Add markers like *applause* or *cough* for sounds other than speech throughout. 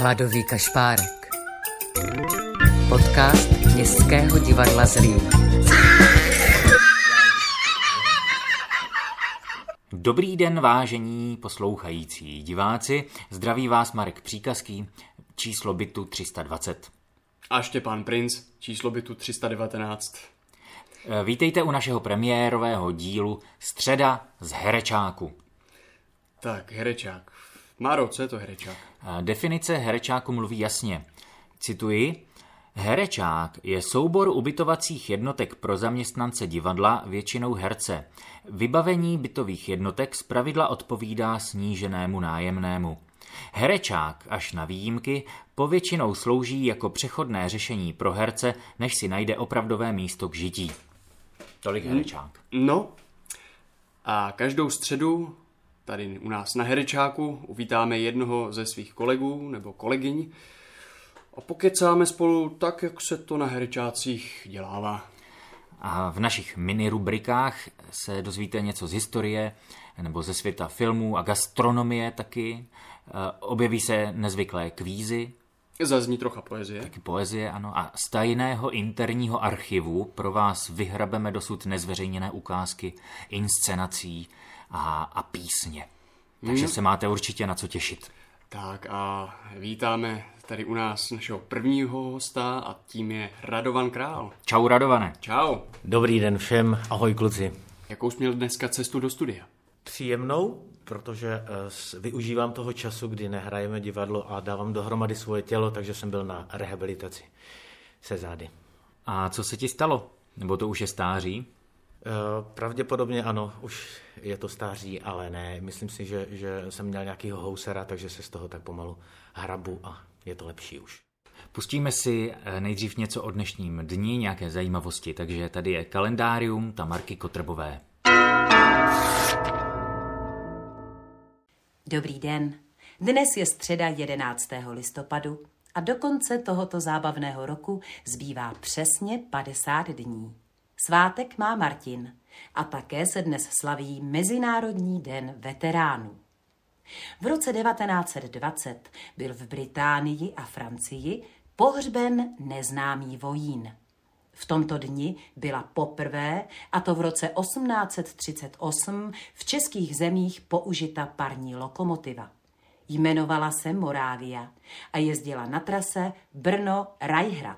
Hladový kašpárek. Podcast Městského divadla Zlín. Dobrý den, vážení poslouchající diváci. Zdraví vás Marek Příkazký, číslo bytu 320. A Štěpán Princ, číslo bytu 319. Eh, Vítejte u našeho premiérového dílu Středa z Herečáku. Tak, herečák. Máro, co je to herečák? Definice herečáku mluví jasně. Cituji, Herečák je soubor ubytovacích jednotek pro zaměstnance divadla, většinou herce. Vybavení bytových jednotek zpravidla odpovídá sníženému nájemnému. Herečák, až na výjimky, povětšinou slouží jako přechodné řešení pro herce, než si najde opravdové místo k žití. Tolik herečák. No, a každou středu tady u nás na herečáku uvítáme jednoho ze svých kolegů nebo kolegyň a pokecáme spolu tak, jak se to na herečácích dělává. A v našich mini rubrikách se dozvíte něco z historie nebo ze světa filmů a gastronomie taky. Eh, Objeví se nezvyklé kvízy, Zazní trocha poezie. taky poezie, ano. A z tajného interního archivu pro vás vyhrabeme dosud nezveřejněné ukázky inscenací a, a písně. Takže se máte určitě na co těšit. Tak a vítáme tady u nás našeho prvního hosta a tím je Radovan Král. Čau Radované. Čau. Dobrý den všem, ahoj kluci. Jakou jsi měl dneska cestu do studia? Příjemnou, protože eh, využívám toho času, kdy nehrajeme divadlo a dávám dohromady svoje tělo, takže jsem byl na rehabilitaci se zády. A co se ti stalo? Nebo to už je stáří? Eh, Pravděpodobně ano, už je to stáří, ale ne. Myslím si, že, že jsem měl nějakýho housera, takže se z toho tak pomalu hrabu a je to lepší už. Pustíme si eh, nejdřív něco o dnešním dni, nějaké zajímavosti. Takže tady je kalendárium Tamarky Kotrbové. Dobrý den. Dnes je středa 11. listopadu a do konce tohoto zábavného roku zbývá přesně 50 dní. Svátek má Martin a také se dnes slaví Mezinárodní den veteránů. V roce 1920 byl v Británii a Francii pohřben neznámý vojín. V tomto dni byla poprvé, a to v roce 1838, v českých zemích použita parní lokomotiva. Jmenovala se Morávia a jezdila na trase Brno-Rajhrad.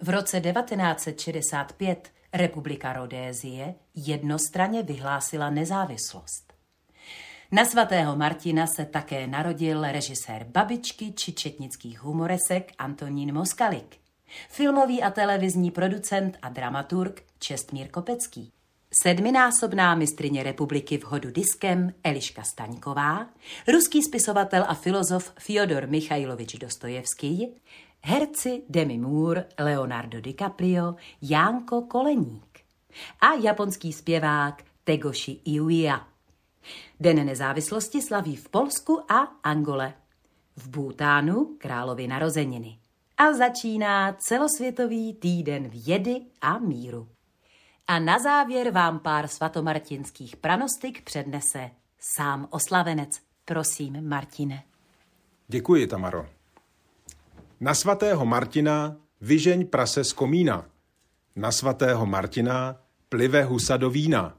V roce 1965 republika Rodézie jednostranně vyhlásila nezávislost. Na svatého Martina se také narodil režisér Babičky či četnických humoresek Antonín Moskalik, filmový a televizní producent a dramaturg Čestmír Kopecký, sedminásobná mistrině republiky v hodu diskem Eliška Staňková, ruský spisovatel a filozof Fyodor Michajlovič Dostojevský, herci Demi Moore, Leonardo DiCaprio, Jánko Koleník a japonský zpěvák Tegoshi Iuya. Den nezávislosti slaví v Polsku a Angole. V Bhutánu královi narozeniny. A začíná celosvětový týden vědy a míru. A na závěr vám pár svatomartinských pranostik přednese sám oslavenec. Prosím, Martine. Děkuji, Tamaro. Na svatého Martina vyžeň prase z komína. Na svatého Martina plive husa do vína.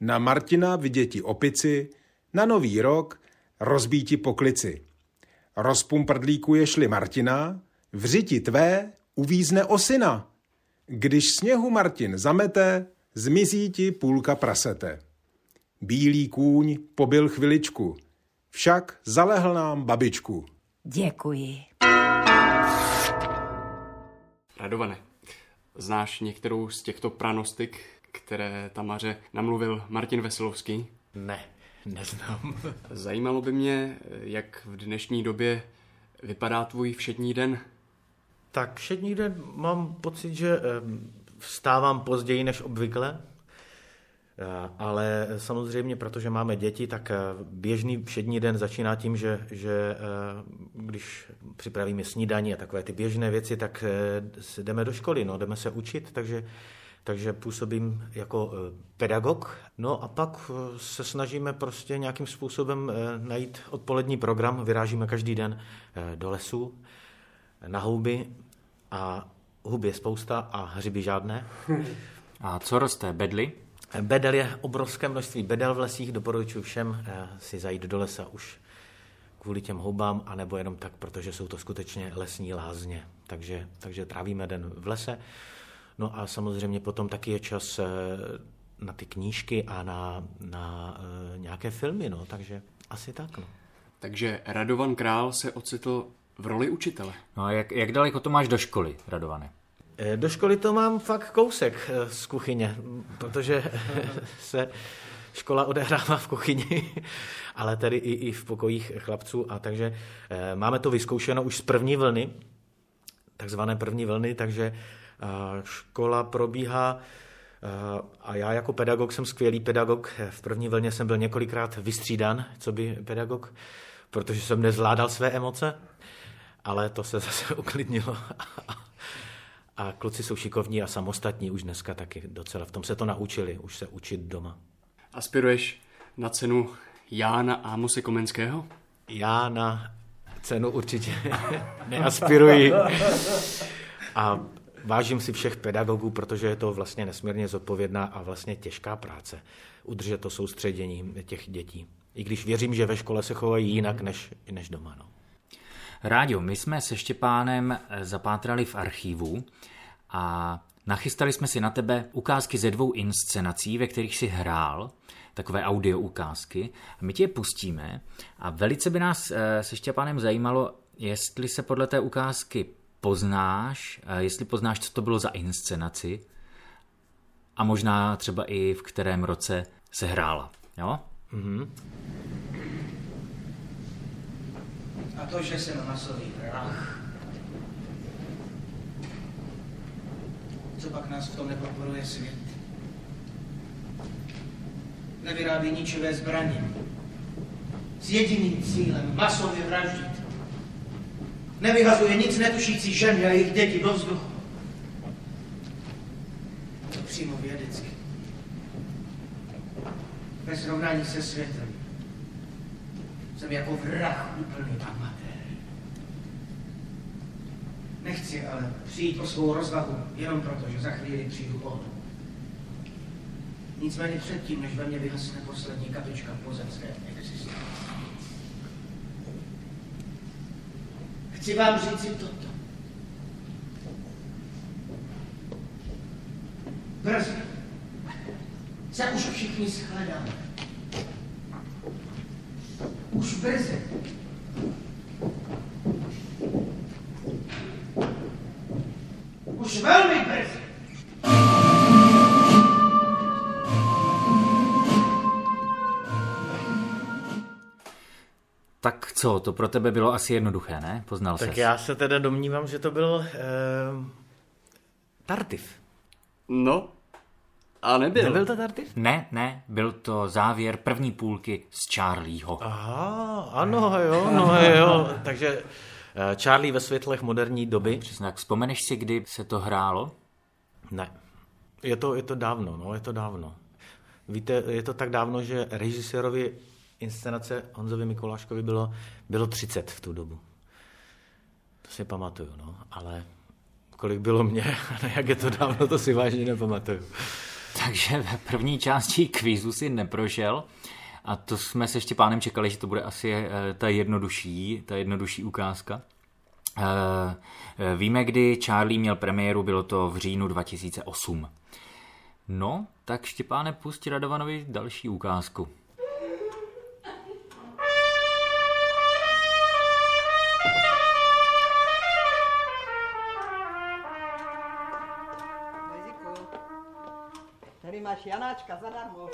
Na Martina viděti opici, na nový rok rozbíti poklici. Rozpumprdlíkuje šli Martina, v řiti tvé uvízne osina. Když sněhu Martin zamete, zmizí ti půlka prasete. Bílý kůň pobyl chviličku, však zalehl nám babičku. Děkuji. Radované, znáš některou z těchto pranostik, které Tamaře namluvil Martin Veselovský? Ne, neznám. *laughs* Zajímalo by mě, jak v dnešní době vypadá tvůj všední den. tak všední den mám pocit, že vstávám později než obvykle, ale samozřejmě, protože máme děti, tak eh, běžný všední den začíná tím, že, že eh, když připravíme snídaní a takové ty běžné věci, tak eh, jdeme do školy, no, jdeme se učit, takže takže působím jako eh, pedagog. No a pak eh, se snažíme prostě nějakým způsobem eh, najít odpolední program. Vyrážíme každý den do lesu, na houby a hub je spousta a hřiby žádné. A co roste? Bedly? Bedel je obrovské množství bedel v lesích, doporučuji všem si zajít do lesa už kvůli těm houbám, anebo jenom tak, protože jsou to skutečně lesní lázně. Takže, takže trávíme den v lese. No a samozřejmě potom taky je čas eh, na ty knížky a na, na uh, nějaké filmy, no, takže asi tak, no. Takže Radovan Král se ocitl v roli učitele. No a jak, jak daleko to máš do školy, Radovane? Eh, do školy to mám fakt kousek z kuchyně, protože *laughs* se škola odehrává v kuchyni, *laughs* ale tedy i, i v pokojích chlapců. A takže máme to vyzkoušeno už z první vlny, takzvané první vlny, takže Škola probíhá a já jako pedagog jsem skvělý pedagog. V první vlně jsem byl několikrát vystřídan, co by pedagog, protože jsem nezvládal své emoce, ale to se *laughs* zase uklidnilo. A kluci jsou šikovní a samostatní už dneska taky docela. V tom se to naučili, už se učit doma. Aspiruješ na cenu Jána Ámose Komenského? Já na cenu určitě *laughs* neaspiruji. A Vážím si všech pedagogů, protože je to vlastně nesmírně zodpovědná a vlastně těžká práce udržet to soustředění těch dětí. I když věřím, že ve škole se chovají jinak než, než doma. No. Rádio, my jsme se Štěpánem eh, zapátrali v archivu a nachystali jsme si na tebe ukázky ze dvou inscenací, ve kterých si hrál, takové audio ukázky. My ti je pustíme a velice by nás eh, se Štěpánem zajímalo, jestli se podle té ukázky poznáš, eh, jestli poznáš, co to bylo za inscenaci a možná třeba i v kterém roce se hrála. Jo? Mm-hmm. A to, že jsem masový prach, co pak nás v tom nepodporuje svět? Nevyrábí ničivé zbraně. S jediným cílem masově vraždit. Nevyhazuje nic netušící ženy a jejich děti do vzduchu. To přímo vědecky. Ve srovnání se světem jsem jako vrah úplný amatér. Nechci ale přijít o svou rozvahu jenom proto, že za chvíli přijdu on. Nicméně předtím, než ve mně vyhasne poslední kapička pozemské existence. Chci vám říct si toto. Brzy se už všichni shledáme. Už brzy. Už velmi brzy. Tak co, to pro tebe bylo asi jednoduché, ne? Poznal Tak ses. já se teda domnívám, že to byl eh, Tartif. No, a nebyl. Nebyl to Tartif? Ne, ne, byl to závěr první půlky z Charlieho. Aha, ano, jo, no jo. Takže Charlie ve světlech moderní doby. Přesně tak. Vzpomeneš si, kdy se to hrálo? Ne. Je to, je to dávno, no, je to dávno. Víte, je to tak dávno, že režisérovi inscenace Honzovi Mikuláškovi bylo, bylo 30 v tu dobu. To si pamatuju, no, ale kolik bylo mě a *laughs* jak je to dávno, to si vážně nepamatuju. Takže ve první části kvízu si neprošel a to jsme se ještě pánem čekali, že to bude asi eh, ta jednodušší, ta jednodušší ukázka. Eh, eh, víme, kdy Charlie měl premiéru, bylo to v říjnu 2008. No, tak Štěpáne, pustí Radovanovi další ukázku. máš Janáčka zadarmo.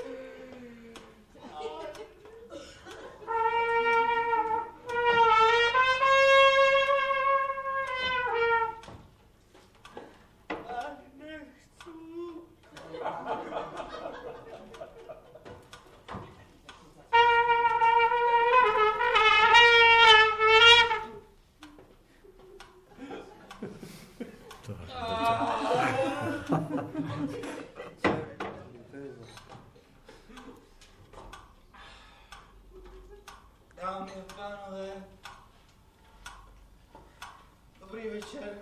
Dobrý večer.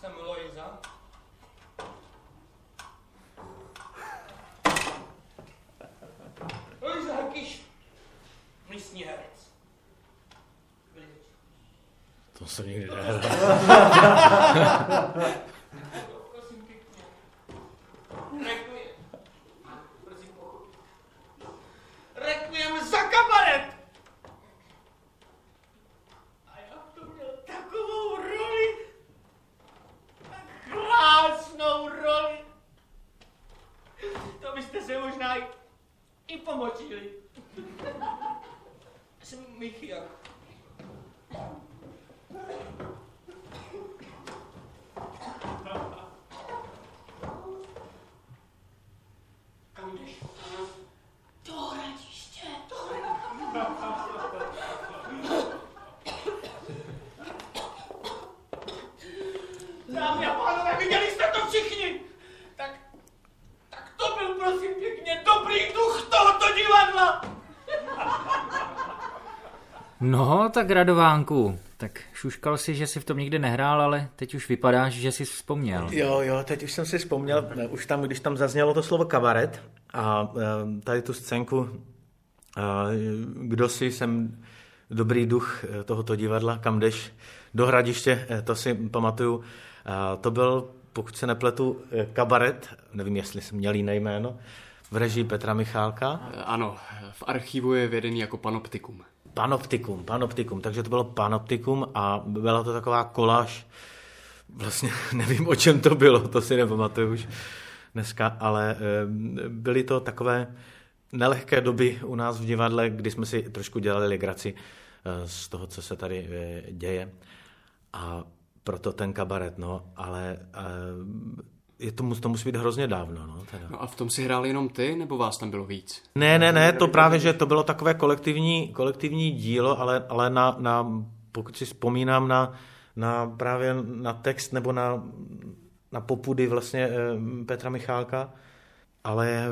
Jsem Lojza. Lojza Hakiš, místní herec. To jsem nikdy nehrál. *laughs* Prosím pěkně. Requiem. Prosím pochopit. Requiem za kabaret! A já v tom měl takovou roli. Tak krásnou roli. To byste se možná i, i pomočili. Jsem Michiak. Kam jdeš? Do hradiště. Do Dámy a pánové, viděli jste to všichni? Tak, tak to byl prosím pěkně dobrý duch tohoto divadla. No, tak Radovánku, tak šuškal si, že jsi v tom nikdy nehrál, ale teď už vypadáš, že jsi vzpomněl. Jo, jo, teď už jsem si vzpomněl, už tam, když tam zaznělo to slovo kabaret a eh, tady tu scénku, eh, kdo si jsem dobrý duch eh, tohoto divadla, kam jdeš do hradiště, to si pamatuju. To byl, pokud se nepletu, kabaret, nevím, jestli jsem měl jiné jméno, v režii Petra Michálka. Ano, v archivu je vědený jako panoptikum. Panoptikum, panoptikum, takže to bylo panoptikum a byla to taková koláž, vlastně *laughs* nevím, o čem to bylo, to si nepamatuju už dneska, ale byly to takové nelehké doby u nás v divadle, kdy jsme si trošku dělali legraci z toho, co se tady děje. A proto ten kabaret, no, ale je to, to musí být hrozně dávno. No, teda. no a v tom si hrál jenom ty, nebo vás tam bylo víc? Ne, ne, ne, to právě, že to bylo takové kolektivní, kolektivní dílo, ale, ale na, na, pokud si vzpomínám na, na právě na text nebo na, na popudy vlastně Petra Michálka, ale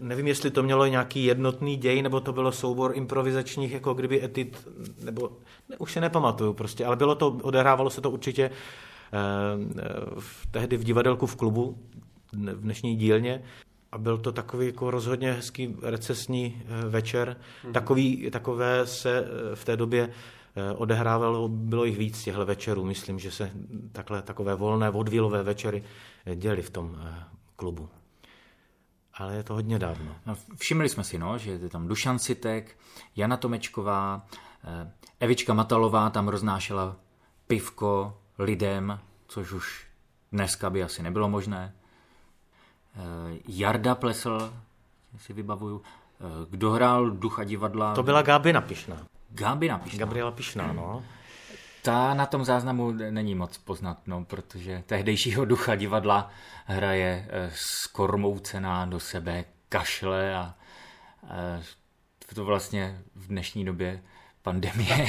nevím, jestli to mělo nějaký jednotný děj, nebo to bylo soubor improvizačních, jako kdyby etit, nebo ne, už se nepamatuju prostě, ale bylo to, odehrávalo se to určitě v, tehdy v divadelku v klubu, v dnešní dílně. A byl to takový jako rozhodně hezký recesní večer. Mm-hmm. Takový, takové se v té době odehrávalo, bylo jich víc těchto večerů. Myslím, že se takhle takové volné vodvílové večery děli v tom klubu. Ale je to hodně dávno. No, všimli jsme si, no, že je tam Dušan Sitek, Jana Tomečková, Evička Matalová tam roznášela pivko, lidem, což už dneska by asi nebylo možné. Jarda plesl, si vybavuju. Kdo hrál ducha divadla? To byla Gábina Pišná. Gábina Pišná. Gabriela Pišná, no. Ta na tom záznamu není moc poznat, no, protože tehdejšího ducha divadla hraje skormoucená do sebe, kašle a, a to vlastně v dnešní době pandemie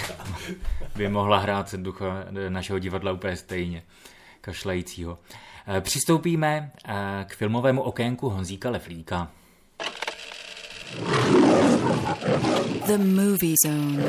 *laughs* by mohla hrát ducha našeho divadla úplně stejně, kašlajícího. Přistoupíme k filmovému okénku Honzíka Leflíka. The Movie Zone.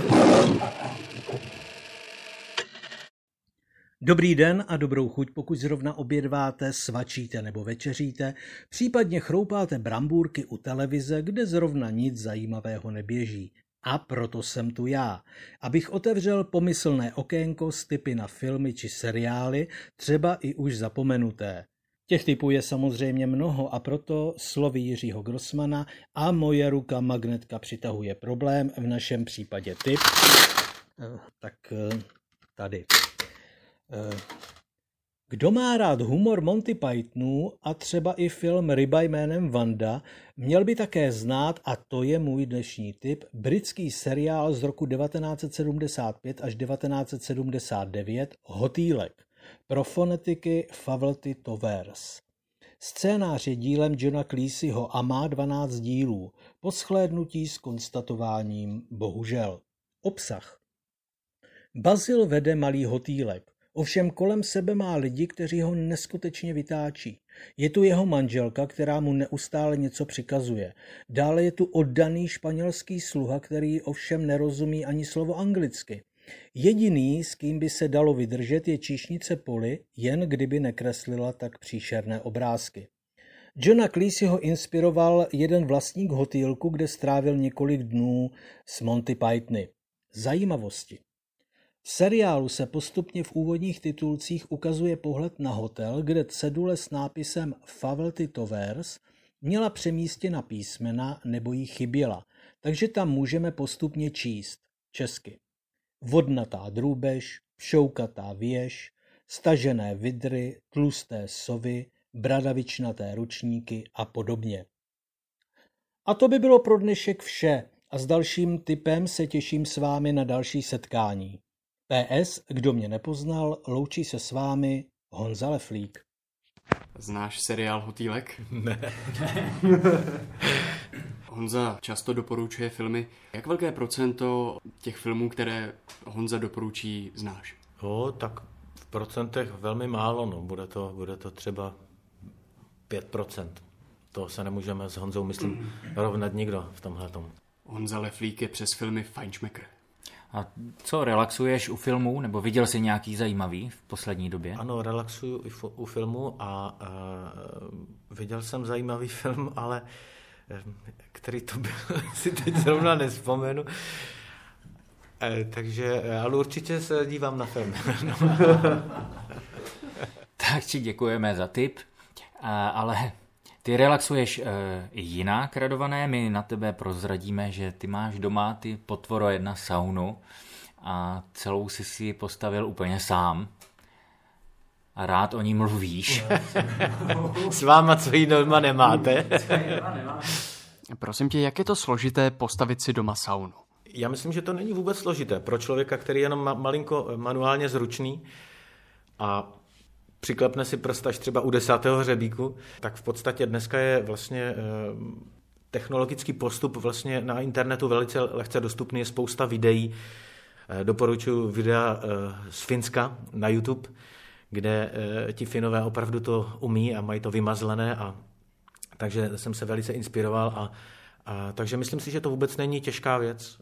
Dobrý den a dobrou chuť, pokud zrovna obědváte, svačíte nebo večeříte, případně chroupáte brambůrky u televize, kde zrovna nic zajímavého neběží. A proto jsem tu já, abych otevřel pomyslné okénko s typy na filmy či seriály, třeba i už zapomenuté. Těch typů je samozřejmě mnoho a proto slovy Jiřího Grossmana a moje ruka magnetka přitahuje problém, v našem případě typ. Tak tady. Kdo má rád humor Monty Pythonů a třeba i film Ryba jménem Vanda, měl by také znát, a to je můj dnešní tip, britský seriál z roku 1975 až 1979 Hotýlek pro fonetiky Faculty Towers. Scénář je dílem Johna Cleeseho a má 12 dílů, po shlédnutí s konstatováním bohužel. Obsah Bazil vede malý hotýlek. Ovšem kolem sebe má lidi, kteří ho neskutečně vytáčí. Je tu jeho manželka, která mu neustále něco přikazuje. Dále je tu oddaný španělský sluha, který ovšem nerozumí ani slovo anglicky. Jediný, s kým by se dalo vydržet, je číšnice Poli, jen kdyby nekreslila tak příšerné obrázky. Johna Cleeseho inspiroval jeden vlastník hotýlku, kde strávil několik dnů s Monty Pythony. Zajímavosti. V seriálu se postupně v úvodních titulcích ukazuje pohled na hotel, kde cedule s nápisem Faculty Towers měla přemístěna písmena nebo jí chyběla, takže tam můžeme postupně číst česky. Vodnatá drůbež, šoukatá věž, stažené vidry, tlusté sovy, bradavičnaté ručníky a podobně. A to by bylo pro dnešek vše a s dalším typem se těším s vámi na další setkání. PS, kdo mě nepoznal, loučí se s vámi Honza Leflík. Znáš seriál Hotýlek? *laughs* Ne. *laughs* Honza často doporučuje filmy. Jak velké procento těch filmů, které Honza doporučí, znáš? Jo, tak v procentech velmi málo, no. Bude to, bude to třeba 5%. To se nemůžeme s Honzou, myslím, *clears throat* rovnat nikdo v tomhle tomu. Honza Leflík je přes filmy Feinschmecker. A co, relaxuješ u filmů, nebo viděl jsi nějaký zajímavý v poslední době? Ano, relaxuju i u filmu a uh, viděl jsem zajímavý *laughs* film, ale uh, který to byl, *laughs* si teď zrovna nespomenu. Uh, takže, ale určitě se dívám na film. *laughs* tak ti děkujeme za tip, ale ty relaxuješ uh, jinak, radované, my na tebe prozradíme, že ty máš doma ty potvoro jedna saunu a celou si si postavil úplně sám a rád o ní mluvíš. *laughs* S váma co jí doma nemáte. Prosím tě, jak je to složité postavit si doma saunu? Já myslím, že to není vůbec složité. Pro člověka, který je jenom malinko manuálně zručný a přiklepne si prst až třeba u desátého hřebíku, tak v podstatě dneska je vlastně eh, technologický postup vlastně na internetu velice lehce dostupný, je spousta videí. Eh, doporučuji videa eh, z Finska na YouTube, kde ti Finové opravdu to umí a mají to vymazlené a takže jsem se velice inspiroval a, a takže myslím si, že to vůbec není těžká věc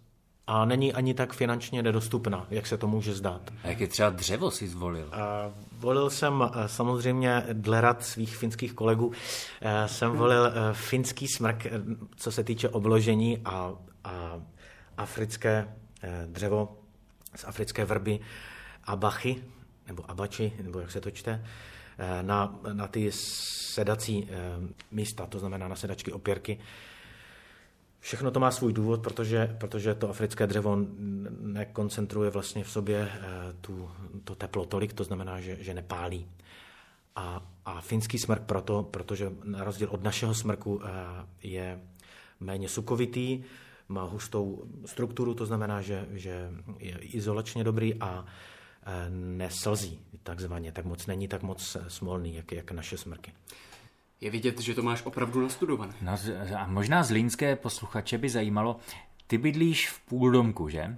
a není ani tak finančně nedostupná, jak se to může zdát. A jaké třeba dřevo si zvolil? A volil jsem samozřejmě dle rad svých finských kolegů, jsem volil finský smrk, co se týče obložení a, a africké dřevo z africké vrby abachy, nebo abači, nebo jak se to čte, na, na ty sedací místa, to znamená na sedačky opěrky, Všechno to má svůj důvod, protože, protože to africké dřevo nekoncentruje vlastně v sobě eh, tu, to teplo tolik, to znamená, že, že nepálí. A, a finský smrk proto, protože na rozdíl od našeho smrku eh, je méně sukovitý, má hustou strukturu, to znamená, že, že je izolačně dobrý a eh, neslzí takzvaně, tak moc není tak moc smolný, jak, jak naše smrky. Je vidět, že to máš opravdu nastudované. No, a možná z línské posluchače by zajímalo, ty bydlíš v půldomku, že?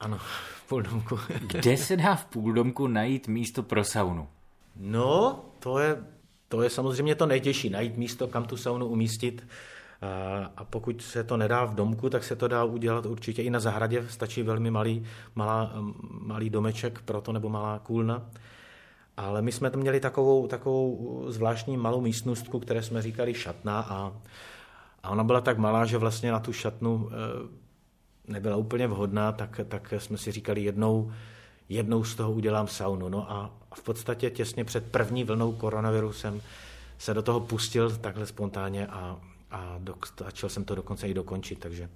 Ano, v půldomku. *laughs* Kde se dá v půldomku najít místo pro saunu? No, to je, to je samozřejmě to nejtěžší, najít místo, kam tu saunu umístit. A pokud se to nedá v domku, tak se to dá udělat určitě i na zahradě. Stačí velmi malý, malá, malý domeček pro to nebo malá kůlna. Ale my jsme to měli takovou, takovou zvláštní malou místnostku, které jsme říkali šatna a, a ona byla tak malá, že vlastně na tu šatnu e, nebyla úplně vhodná, tak, tak jsme si říkali jednou, jednou z toho udělám saunu. No a v podstatě těsně před první vlnou koronaviru jsem se do toho pustil takhle spontánně a, a začal jsem to dokonce i dokončit, takže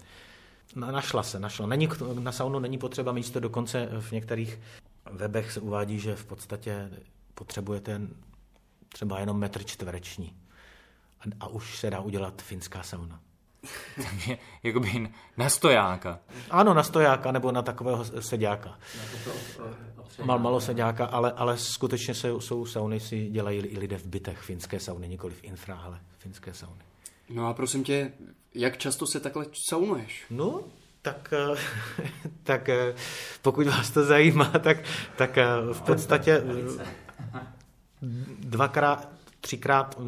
našla se, našla. Není, na saunu není potřeba místo, dokonce v některých webech se uvádí, že v podstatě potřebujete třeba jenom metr čtvereční a, a už se dá udělat finská sauna. Takže *laughs* jakoby na stojáka. Ano, na stojáka nebo na takového sedáka. Mal, malo sedáka, ale, ale skutečně jsou, jsou sauny, si dělají i lidé v bytech, finské sauny, nikoli v infra, ale finské sauny. No a prosím tě, jak často se takhle saunuješ? No, Tak, *laughs* tak eh, pokud vás to zajímá, tak, tak eh, v podstatě dvakrát, třikrát,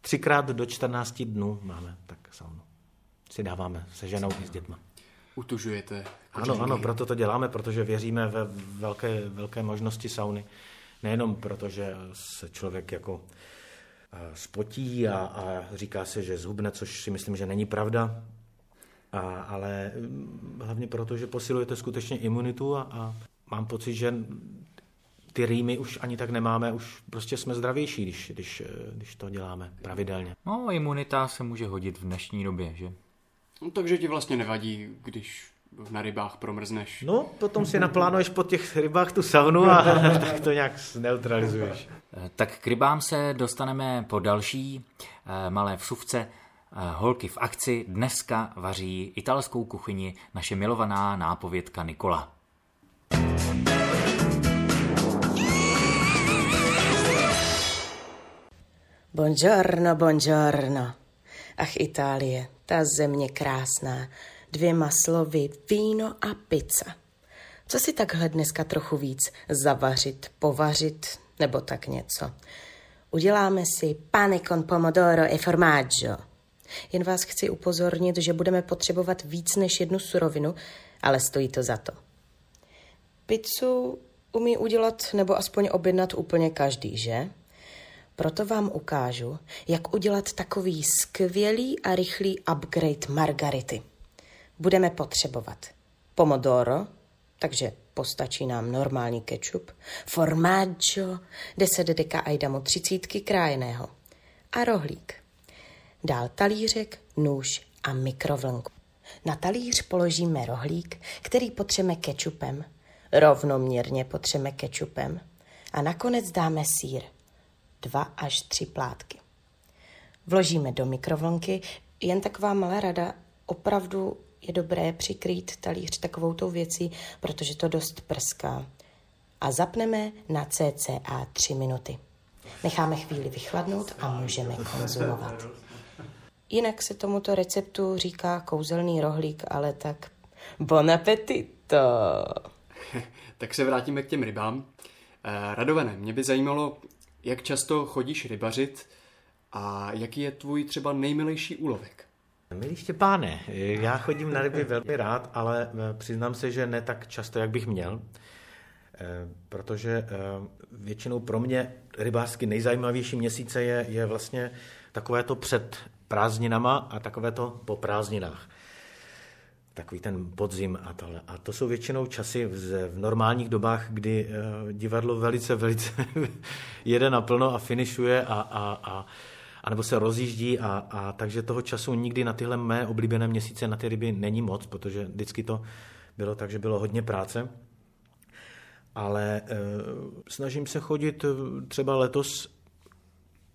třikrát do 14 dnů máme tak saunu. Si dáváme se ženou i s dětma. Utužujete. Ano, ano, proto to děláme, protože věříme ve velké, velké možnosti sauny. Nejenom proto, že se člověk jako spotí a, a říká se, že zhubne, což si myslím, že není pravda, a, ale mm, hlavně proto, že posilujete skutečně imunitu a, a mám pocit, že ty rýmy už ani tak nemáme, už prostě jsme zdravější, když, když, když to děláme pravidelně. No, imunita se může hodit v dnešní době, že? No, takže ti vlastně nevadí, když na rybách promrzneš. No, potom si naplánuješ po těch rybách tu saunu a *laughs* tak to nějak neutralizuješ. Tak k rybám se dostaneme po další eh, malé vsuvce. Eh, holky v akci dneska vaří italskou kuchyni naše milovaná nápovědka Nikola. Buongiorno, buongiorno. Ach, Itálie, ta země krásná. Dvěma slovy víno a pizza. Co si takhle dneska trochu víc zavařit, povařit nebo tak něco? Uděláme si pane con pomodoro e formaggio. Jen vás chci upozornit, že budeme potřebovat víc než jednu surovinu, ale stojí to za to. Pizzu umí udělat nebo aspoň objednat úplně každý, že? Proto vám ukážu, jak udělat takový skvělý a rychlý upgrade margarity. Budeme potřebovat pomodoro, takže postačí nám normální kečup, formaggio, 10 deka ajdamu třicítky krájeného a rohlík. Dál talířek, nůž a mikrovlnku. Na talíř položíme rohlík, který potřeme kečupem, rovnoměrně potřeme kečupem a nakonec dáme sír – dva až tři plátky. Vložíme do mikrovlnky, jen taková malá rada, opravdu je dobré přikrýt talíř takovou tou věcí, protože to dost prská. A zapneme na cca 3 minuty. Necháme chvíli vychladnout a můžeme konzumovat. Jinak se tomuto receptu říká kouzelný rohlík, ale tak bon appetito. *laughs* tak se vrátíme k těm rybám. Eh, Radované, mě by zajímalo, jak často chodíš rybařit a jaký je tvůj třeba nejmilejší úlovek? Milý Štěpáne, já chodím na ryby velmi rád, ale eh, přiznám se, že ne tak často, jak bych měl, eh, protože eh, většinou pro mě rybářsky nejzajímavější měsíce je, je vlastně takové to před prázdninama a takové to po prázdninách takový ten podzim a tohle. A to jsou většinou časy v, v normálních dobách, kdy uh, divadlo velice, velice *laughs* jede naplno a finišuje a, a, a, a nebo se rozjíždí a, a takže toho času nikdy na tyhle mé oblíbené měsíce na ty ryby není moc, protože vždycky to bylo tak, že bylo hodně práce. Ale uh, snažím se chodit eh, třeba letos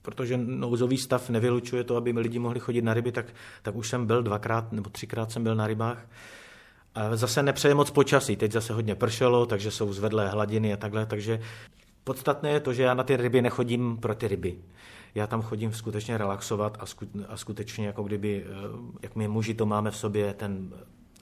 protože nouzový stav nevylučuje to, aby lidi mohli chodit na ryby, tak, tak už jsem byl dvakrát nebo třikrát jsem byl na rybách. A zase nepřeje moc počasí, teď zase hodně pršelo, takže jsou zvedlé hladiny a takhle, takže podstatné je to, že já na ty ryby nechodím pro ty ryby. Já tam chodím skutečně relaxovat a, a skutečně jako kdyby, eh, jak my muži to máme v sobě, ten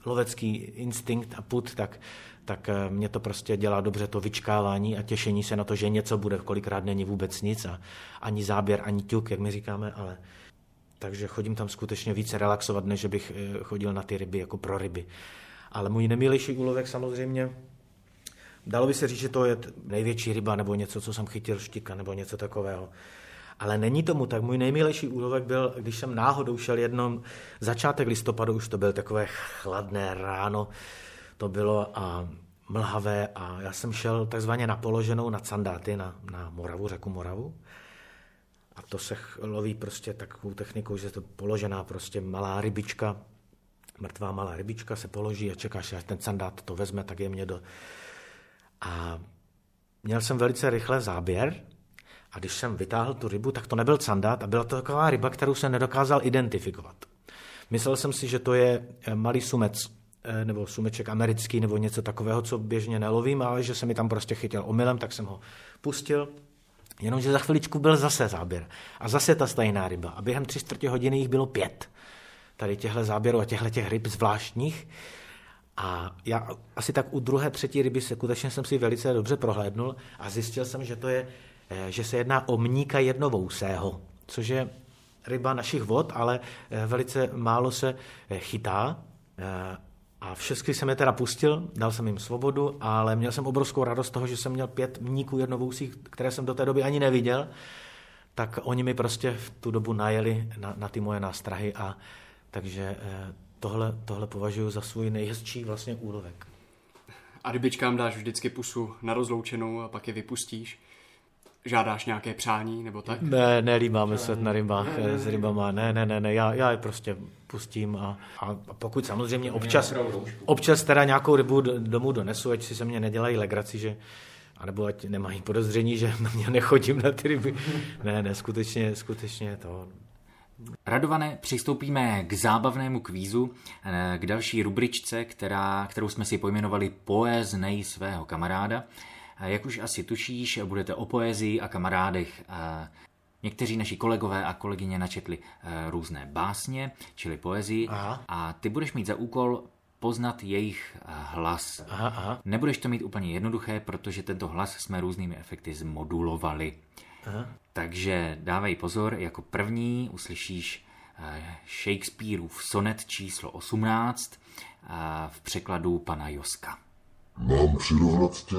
lovecký instinkt a put, tak, tak eh, mě to prostě dělá dobře to vyčkávání a těšení se na to, že něco bude, kolikrát není vůbec nic a ani záběr, ani ťuk, jak my říkáme, ale takže chodím tam skutečně více relaxovat, než bych eh, chodil na ty ryby jako pro ryby. Ale můj nemilejší úlovek samozřejmě, dalo by se říct, že to je největší ryba nebo něco, co jsem chytil štika nebo něco takového. Ale není tomu tak. Můj nejmilejší úlovek byl, když jsem náhodou šel jednom, začátek listopadu, už to byl takové chladné ráno, to bylo a mlhavé a já jsem šel takzvaně na položenou na Sandáty, na, na Moravu, řeku Moravu. A to se loví prostě takovou technikou, že je to položená prostě malá rybička, mrtvá malá rybička se položí a čekáš, až ten sandát to vezme, tak je mě do... A měl jsem velice rychle záběr a když jsem vytáhl tu rybu, tak to nebyl sandát a byla to taková ryba, kterou jsem nedokázal identifikovat. Myslel jsem si, že to je eh, malý sumec, nebo sumeček americký, nebo něco takového, co běžně nelovím, ale že se mi tam prostě chytil omylem, tak jsem ho pustil. Jenomže za chviličku byl zase záběr. A zase ta stejná ryba. A během tři čtvrtě hodiny jich bylo pět. tady těchto záběrů a těchto těch ryb zvláštních. A já asi tak u druhé, třetí ryby skutečně jsem si velice dobře prohlédnul a zjistil jsem, že to je, eh, že se jedná o mníka jednovousého, což je ryba našich vod, ale eh, velice málo se eh, chytá. A všechny jsem je teda pustil, dal jsem jim svobodu, ale měl jsem obrovskou radost toho, že jsem měl pět mníků jednovousých, které jsem do té doby ani neviděl. Tak oni mi prostě v tu dobu najeli na, na ty moje nástrahy a takže tohle, tohle považuji za svůj nejhezčí vlastně úlovek. A rybičkám dáš vždycky pusu na rozloučenou a pak je vypustíš? Žádáš nějaké přání nebo tak? Ne, nelíbáme se na rybách ne, ne, s rybama, ne, ne, ne, ne, já, já je prostě pustím a, a pokud samozřejmě občas, občas teda nějakou rybu domů donesu, ať si se mě nedělají legraci, že anebo ať nemají podezření, že *laughs* na mě nechodím na ty ryby. Ne, ne, skutečně, skutečně to Radované, přistoupíme k zábavnému kvízu, eh, k další rubričce, která, kterou jsme si pojmenovali Poeznej svého kamaráda. Jak už asi tušíš, budete o poezii a kamarádech. Někteří naši kolegové a kolegyně načetli různé básně, čili poezii, aha. a ty budeš mít za úkol poznat jejich hlas. Aha, aha. Nebudeš to mít úplně jednoduché, protože tento hlas jsme různými efekty zmodulovali. Aha. Takže dávej pozor, jako první uslyšíš eh, Shakespeareův sonet číslo 18 eh, v překladu pana Joska. Mám přirovnat tě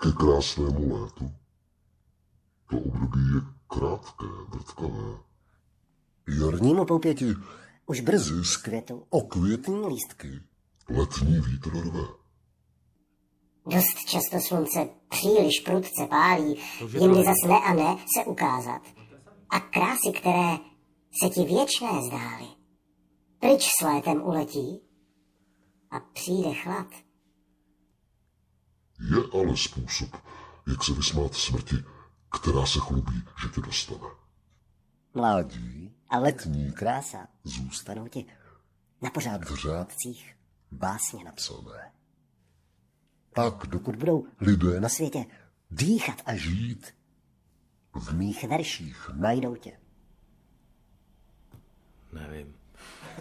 ke krásnému létu. To období je krátké, vrtkavé. Jarnímu poupěti už brzy z květu okvětní lístky. Letní vítr rve. Dost často slunce příliš prudce pálí, jindy zas ne a ne se ukázat. A krásy, které se ti věčné zdály, pryč s létem uletí a přijde chlad. Je ale způsob, jak se vysmát smrti, která se chlubí, že tě dostane. Mládí a letní krása zůstanou ti na pořád v řádcích básně napsané. Tak dokud budou lidé na světě dýchat a žít, v mých verších najdou tě. Nevím.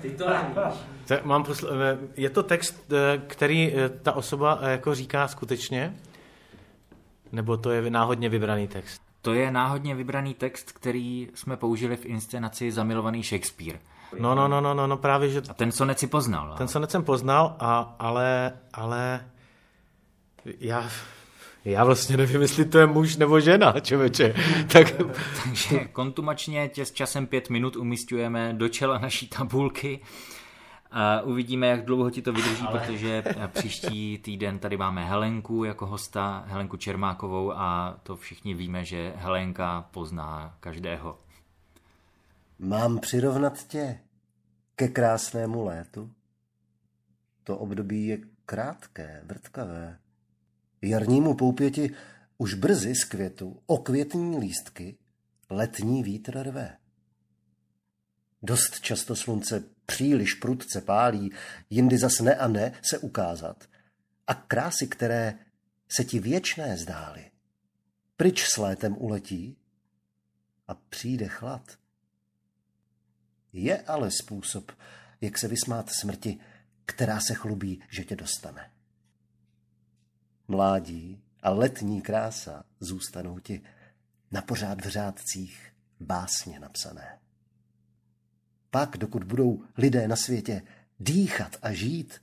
Ty to nevíš. Mám posl- eh, je to text, eh, který eh, ta osoba jako říká skutečně? Nebo to je náhodně vybraný text? To je náhodně vybraný text, který jsme použili v inscenaci Zamilovaný Shakespeare. No, no, no, no, no, no právě, že... A ten sonet si poznal. Ten sonet jsem poznal, a, ale, ale já, já vlastně nevím, jestli to je muž nebo žena, čověče. Tak... Takže kontumačně tě s časem pět minut umistujeme do čela naší tabulky. A uvidíme, jak dlouho ti to vydrží, Ale... protože příští týden tady máme Helenku jako hosta, Helenku Čermákovou a to všichni víme, že Helenka pozná každého. Mám přirovnat tě ke krásnému létu? To období je krátké, vrtkavé. Jarnímu poupěti už brzy z květu okvětní lístky letní vítr rve. Dost často slunce příliš prudce pálí, jindy zas ne a ne se ukázat. A krásy, které se ti věčné zdály, pryč s létem uletí a přijde chlad. Je ale způsob, jak se vysmát smrti, která se chlubí, že tě dostane mládí a letní krása zůstanou ti na pořád v řádcích básně napsané. Pak, dokud budou lidé na světě dýchat a žít,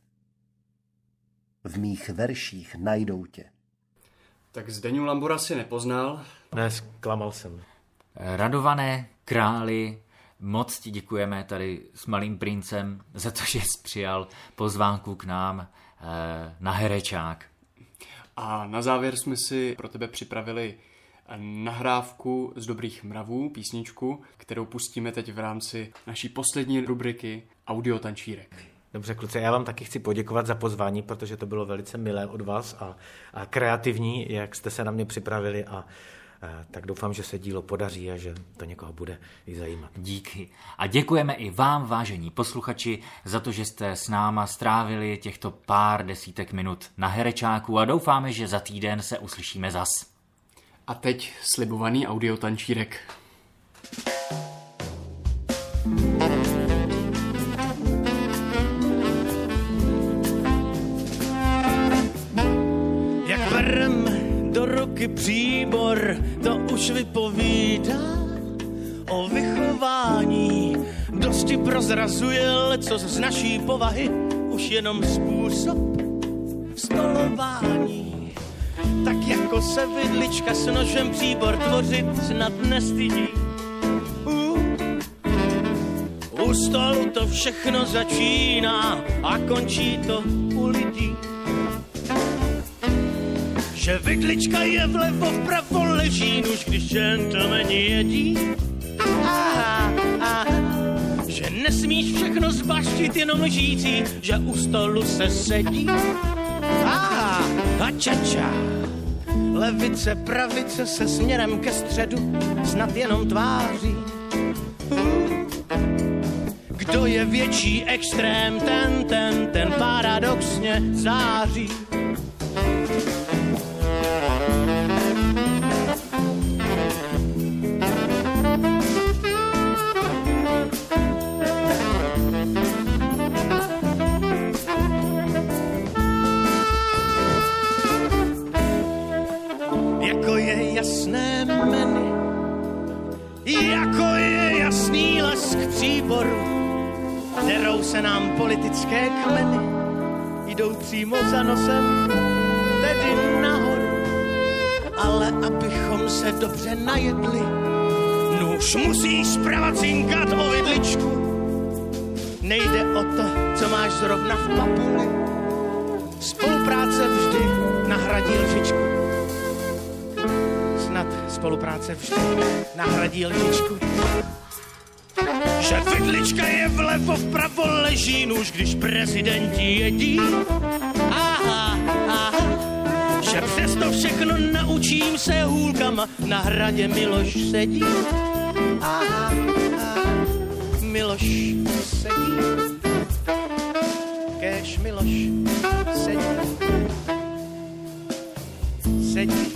v mých verších najdou tě. Tak Zdeňu Lambora si nepoznal? Ne, zklamal jsem. Radované králi, moc ti děkujeme tady s malým princem za to, že jsi přijal pozvánku k nám eh, na Herečák. A na závěr jsme si pro tebe připravili nahrávku z dobrých mravů, písničku, kterou pustíme teď v rámci naší poslední rubriky Audio tančírek. Dobře, kluci, já vám taky chci poděkovat za pozvání, protože to bylo velice milé od vás a, a kreativní, jak jste se na mě připravili a Eh, tak doufám, že se dílo podaří a že to někoho bude i zajímat. Díky. A děkujeme i vám, vážení posluchači, za to, že jste s náma strávili těchto pár desítek minut na Herečáku a doufáme, že za týden se uslyšíme zas. A teď slibovaný audiotančírek. Roky příbor, to už vypovídá o vychování. Dosti prozrazuje co z naší povahy, už jenom způsob stolování. Tak jako se vidlička s nožem příbor tvořit snad nestydí. U, u stolu to všechno začíná a končí to u lidí že vidlička je vlevo vpravo leží, už když gentlemani jedí. Aha, aha, že nesmíš všechno zbaštit, jenom lžící, že u stolu se sedí. Aha, a čača. Levice, pravice se směrem ke středu snad jenom tváří. Kdo je větší extrém, ten, ten, ten paradoxně září. Příboru, kterou se nám politické kmeny jdou přímo za nosem, tedy nahoru. Ale abychom se dobře najedli, nůž musí zprava cinkat o vidličku. Nejde o to, co máš zrovna v papuli. Spolupráce vždy nahradí lžičku snad spolupráce vždy nahradí lžičku. Že vidlička je vlevo vpravo leží nůž, když prezidenti jedí. Aha, aha, že přesto všechno naučím se hůlkama na hradě Miloš sedí. Aha, aha, Miloš sedí. Kéž Miloš sedí. Sedí